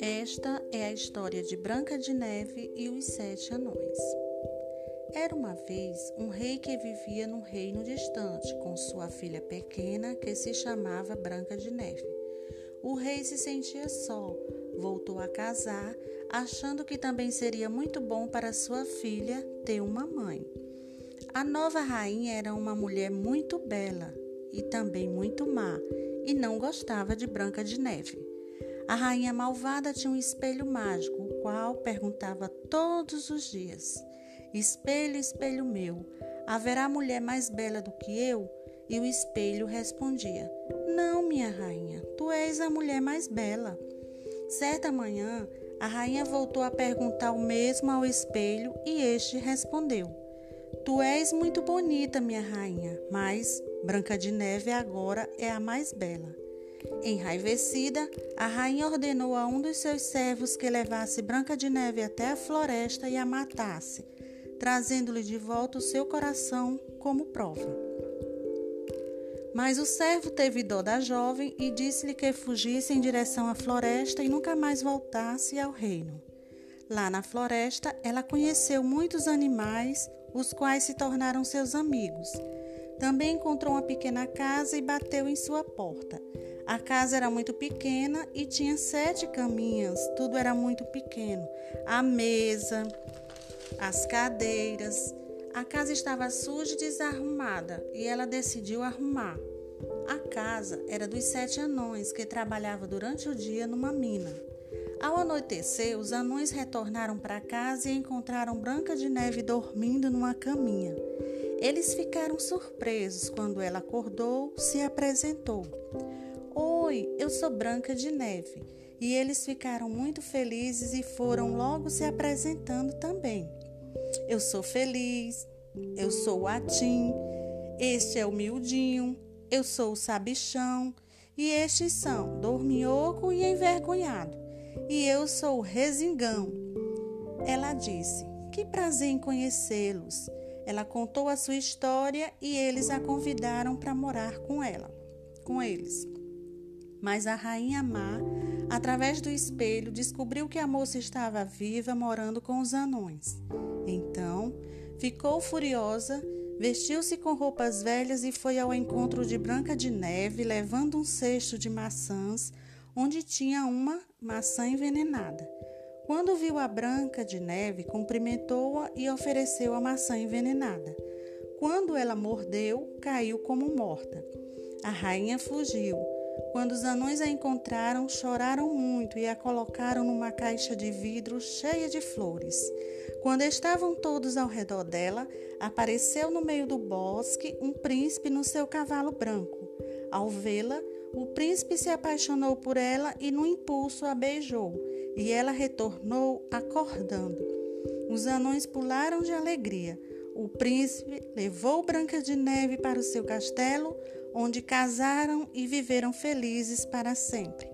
Esta é a história de Branca de Neve e os Sete Anões. Era uma vez um rei que vivia num reino distante com sua filha pequena que se chamava Branca de Neve. O rei se sentia só, voltou a casar, achando que também seria muito bom para sua filha ter uma mãe. A nova rainha era uma mulher muito bela e também muito má, e não gostava de Branca de Neve. A rainha malvada tinha um espelho mágico, o qual perguntava todos os dias: Espelho, espelho meu, haverá mulher mais bela do que eu? E o espelho respondia: Não, minha rainha, tu és a mulher mais bela. Certa manhã, a rainha voltou a perguntar o mesmo ao espelho e este respondeu: Tu és muito bonita, minha rainha, mas Branca de Neve agora é a mais bela. Enraivecida, a rainha ordenou a um dos seus servos que levasse Branca de Neve até a floresta e a matasse, trazendo-lhe de volta o seu coração como prova. Mas o servo teve dó da jovem e disse-lhe que fugisse em direção à floresta e nunca mais voltasse ao reino. Lá na floresta, ela conheceu muitos animais, os quais se tornaram seus amigos. Também encontrou uma pequena casa e bateu em sua porta. A casa era muito pequena e tinha sete caminhas, tudo era muito pequeno. A mesa, as cadeiras. A casa estava suja e desarrumada e ela decidiu arrumar. A casa era dos sete anões que trabalhavam durante o dia numa mina. Ao anoitecer, os anões retornaram para casa e encontraram Branca de Neve dormindo numa caminha. Eles ficaram surpresos quando ela acordou, se apresentou. Oi, eu sou Branca de Neve. E eles ficaram muito felizes e foram logo se apresentando também. Eu sou feliz, eu sou o Atim, este é o Miudinho, eu sou o Sabichão e estes são Dorminhoco e Envergonhado. E eu sou Resingão. Ela disse: Que prazer em conhecê-los. Ela contou a sua história e eles a convidaram para morar com ela, com eles. Mas a rainha má, através do espelho, descobriu que a moça estava viva morando com os anões. Então, ficou furiosa, vestiu-se com roupas velhas e foi ao encontro de Branca de Neve, levando um cesto de maçãs, onde tinha uma maçã envenenada. Quando viu a Branca de Neve, cumprimentou-a e ofereceu a maçã envenenada. Quando ela mordeu, caiu como morta. A rainha fugiu. Quando os anões a encontraram, choraram muito e a colocaram numa caixa de vidro cheia de flores. Quando estavam todos ao redor dela, apareceu no meio do bosque um príncipe no seu cavalo branco. Ao vê-la, o príncipe se apaixonou por ela e, no impulso, a beijou, e ela retornou acordando. Os anões pularam de alegria. O príncipe levou Branca de Neve para o seu castelo, onde casaram e viveram felizes para sempre.